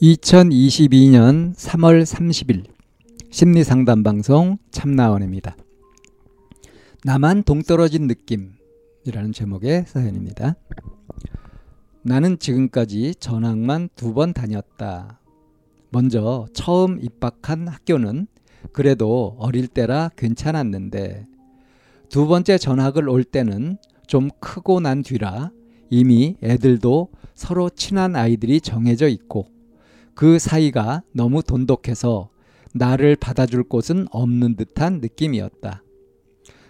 2022년 3월 30일 심리 상담 방송 참나원입니다. 나만 동떨어진 느낌이라는 제목의 사연입니다. 나는 지금까지 전학만 두 번 다녔다. 먼저 처음 입학한 학교는 그래도 어릴 때라 괜찮았는데 두 번째 전학을 올 때는 좀 크고 난 뒤라 이미 애들도 서로 친한 아이들이 정해져 있고 그 사이가 너무 돈독해서 나를 받아줄 곳은 없는 듯한 느낌이었다.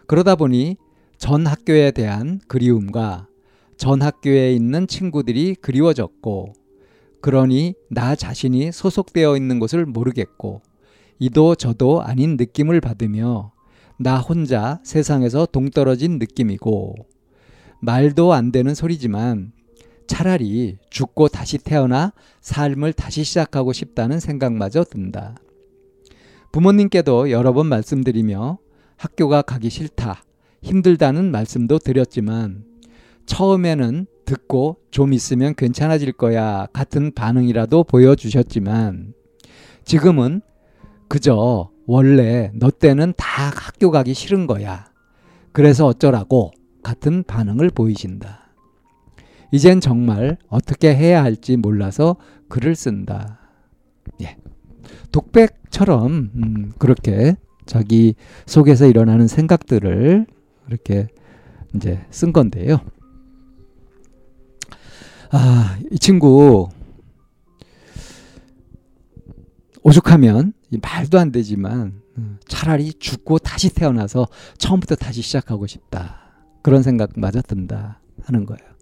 그러다 보니 전 학교에 대한 그리움과 전 학교에 있는 친구들이 그리워졌고 그러니 나 자신이 소속되어 있는 것을 모르겠고 이도 저도 아닌 느낌을 받으며 나 혼자 세상에서 동떨어진 느낌이고 말도 안 되는 소리지만 차라리 죽고 다시 태어나 삶을 다시 시작하고 싶다는 생각마저 든다. 부모님께도 여러 번 말씀드리며 학교가 가기 싫다, 힘들다는 말씀도 드렸지만 처음에는 듣고 좀 있으면 괜찮아질 거야 같은 반응이라도 보여주셨지만 지금은 그저 원래 너 때는 다 학교 가기 싫은 거야. 그래서 어쩌라고 같은 반응을 보이신다. 이젠 정말 어떻게 해야 할지 몰라서 글을 쓴다. 예. 독백처럼 음, 그렇게 자기 속에서 일어나는 생각들을 이렇게 이제 쓴 건데요. 아, 이 친구 오죽하면 말도 안 되지만 음, 차라리 죽고 다시 태어나서 처음부터 다시 시작하고 싶다. 그런 생각마저 든다 하는 거예요.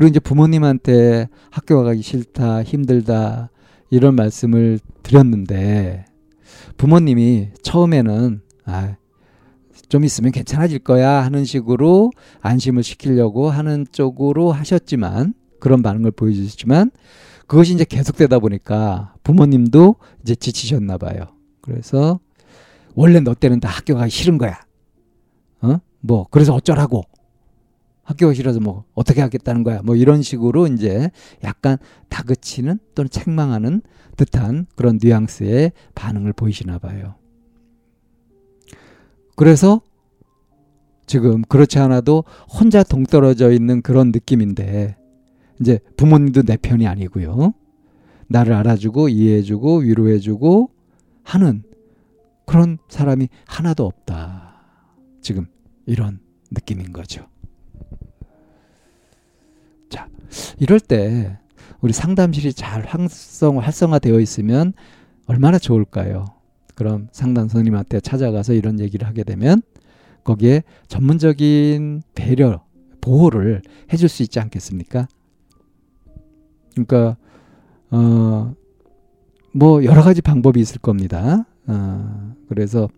그리고 이제 부모님한테 학교 가기 싫다, 힘들다 이런 말씀을 드렸는데 부모님이 처음에는 아, 좀 있으면 괜찮아질 거야 하는 식으로 안심을 시키려고 하는 쪽으로 하셨지만 그런 반응을 보여주셨지만 그것이 이제 계속되다 보니까 부모님도 이제 지치셨나 봐요. 그래서 원래 너 때는 다 학교 가기 싫은 거야. 어? 뭐 그래서 어쩌라고. 학교가 싫어서 뭐 어떻게 하겠다는 거야. 뭐 이런 식으로 이제 약간 다그치는 또는 책망하는 듯한 그런 뉘앙스의 반응을 보이시나 봐요. 그래서 지금 그렇지 않아도 혼자 동떨어져 있는 그런 느낌인데 이제 부모님도 내 편이 아니고요. 나를 알아주고 이해해주고 위로해주고 하는 그런 사람이 하나도 없다. 지금 이런 느낌인 거죠. 자, 이럴 때 우리 상담실이 잘 활성, 활성화되어 있으면 얼마나 좋을까요? 그럼 상담 선생님한테 찾아가서 이런 얘기를 하게 되면 거기에 전문적인 배려, 보호를 해줄 수 있지 않겠습니까? 그러니까 어, 뭐 여러 가지 방법이 있을 겁니다. 어, 그래서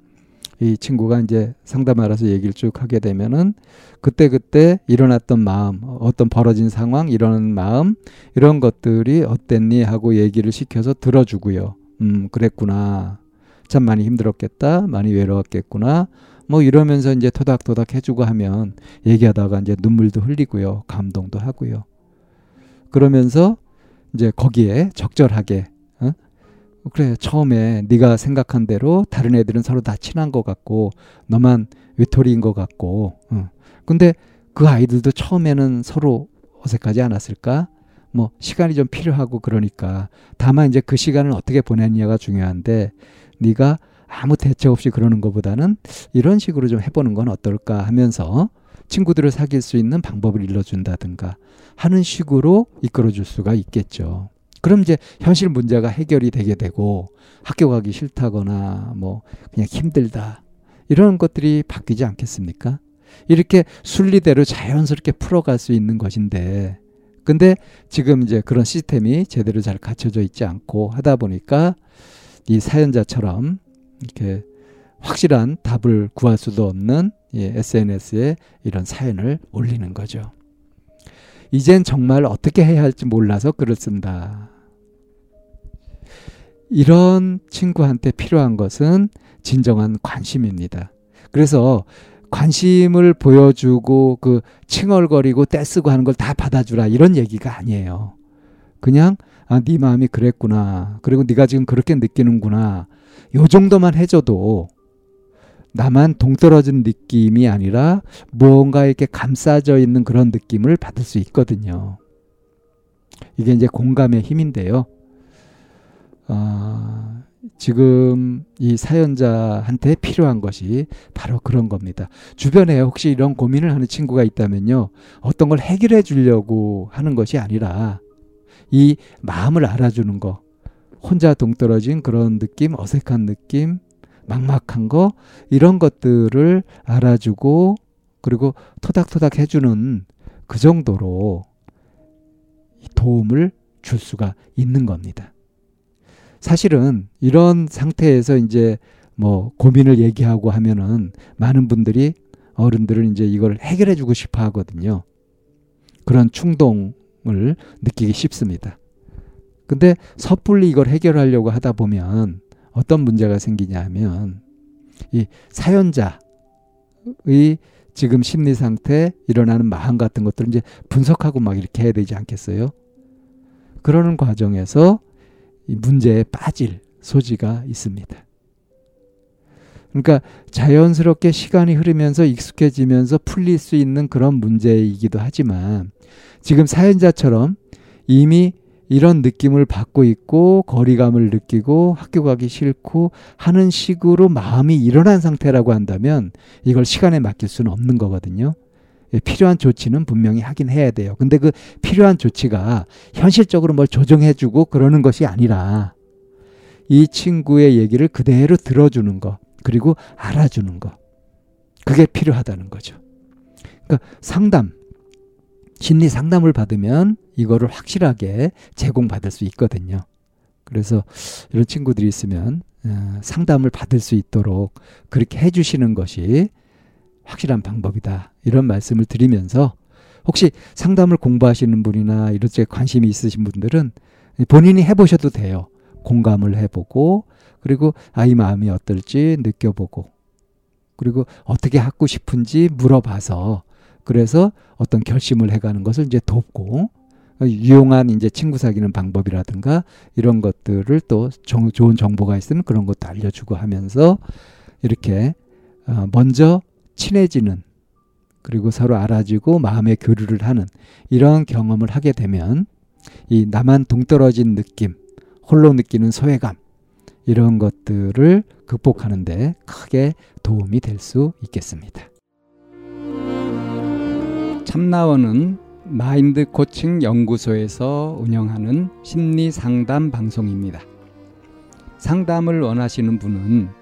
이 친구가 이제 상담하러서 얘기를 쭉 하게 되면은 그때 그때 일어났던 마음, 어떤 벌어진 상황, 이런 마음 이런 것들이 어땠니 하고 얘기를 시켜서 들어주고요. 음, 그랬구나. 참 많이 힘들었겠다. 많이 외로웠겠구나. 뭐 이러면서 이제 토닥토닥 해주고 하면 얘기하다가 이제 눈물도 흘리고요. 감동도 하고요. 그러면서 이제 거기에 적절하게 어? 그래 처음에 네가 생각한 대로 다른 애들은 서로 다 친한 것 같고 너만 외톨이인 것 같고 어. 근데 그 아이들도 처음에는 서로 어색하지 않았을까? 뭐 시간이 좀 필요하고 그러니까 다만 이제 그 시간을 어떻게 보냈냐가 중요한데 네가 아무 대책 없이 그러는 것보다는 이런 식으로 좀 해보는 건 어떨까 하면서 친구들을 사귈 수 있는 방법을 일러준다든가 하는 식으로 이끌어줄 수가 있겠죠. 그럼 이제 현실 문제가 해결이 되게 되고 학교 가기 싫다거나 뭐 그냥 힘들다 이런 것들이 바뀌지 않겠습니까? 이렇게 순리대로 자연스럽게 풀어갈 수 있는 것인데 근데 지금 이제 그런 시스템이 제대로 잘 갖춰져 있지 않고 하다 보니까 이 사연자처럼 이렇게 확실한 답을 구할 수도 없는 예, SNS에 이런 사연을 올리는 거죠. 이젠 정말 어떻게 해야 할지 몰라서 글을 쓴다. 이런 친구한테 필요한 것은 진정한 관심입니다. 그래서 관심을 보여주고 그 칭얼거리고 떼쓰고 하는 걸 다 받아주라 이런 얘기가 아니에요. 그냥 아, 네 마음이 그랬구나. 그리고 네가 지금 그렇게 느끼는구나. 요 정도만 해줘도 나만 동떨어진 느낌이 아니라 무언가 이렇게 감싸져 있는 그런 느낌을 받을 수 있거든요. 이게 이제 공감의 힘인데요. 아, 지금 이 사연자한테 필요한 것이 바로 그런 겁니다. 주변에 혹시 이런 고민을 하는 친구가 있다면요. 어떤 걸 해결해 주려고 하는 것이 아니라 이 마음을 알아주는 거. 혼자 동떨어진 그런 느낌, 어색한 느낌, 막막한 거, 이런 것들을 알아주고 그리고 토닥토닥 해주는 그 정도로 도움을 줄 수가 있는 겁니다. 사실은 이런 상태에서 이제 뭐 고민을 얘기하고 하면은 많은 분들이 어른들은 이제 이걸 해결해 주고 싶어 하거든요. 그런 충동을 느끼기 쉽습니다. 근데 섣불리 이걸 해결하려고 하다 보면 어떤 문제가 생기냐 하면 이 사연자의 지금 심리 상태 일어나는 마음 같은 것들을 이제 분석하고 막 이렇게 해야 되지 않겠어요? 그러는 과정에서 이 문제에 빠질 소지가 있습니다. 그러니까 자연스럽게 시간이 흐르면서 익숙해지면서 풀릴 수 있는 그런 문제이기도 하지만 지금 사연자처럼 이미 이런 느낌을 받고 있고 거리감을 느끼고 학교 가기 싫고 하는 식으로 마음이 일어난 상태라고 한다면 이걸 시간에 맡길 수는 없는 거거든요. 예, 필요한 조치는 분명히 하긴 해야 돼요. 근데 그 필요한 조치가 현실적으로 뭘 조정해주고 그러는 것이 아니라 이 친구의 얘기를 그대로 들어주는 거, 그리고 알아주는 거. 그게 필요하다는 거죠. 그러니까 상담, 심리 상담을 받으면 이거를 확실하게 제공받을 수 있거든요. 그래서 이런 친구들이 있으면 어, 상담을 받을 수 있도록 그렇게 해주시는 것이 확실한 방법이다. 이런 말씀을 드리면서 혹시 상담을 공부하시는 분이나 이런 쪽에 관심이 있으신 분들은 본인이 해보셔도 돼요. 공감을 해보고 그리고 아이 마음이 어떨지 느껴보고 그리고 어떻게 하고 싶은지 물어봐서 그래서 어떤 결심을 해가는 것을 이제 돕고 유용한 이제 친구 사귀는 방법이라든가 이런 것들을 또 정, 좋은 정보가 있으면 그런 것도 알려주고 하면서 이렇게 어, 먼저 친해지는 그리고 서로 알아주고 마음의 교류를 하는 이런 경험을 하게 되면 이 나만 동떨어진 느낌, 홀로 느끼는 소외감 이런 것들을 극복하는데 크게 도움이 될 수 있겠습니다. 참나원은 마인드 코칭 연구소에서 운영하는 심리 상담 방송입니다. 상담을 원하시는 분은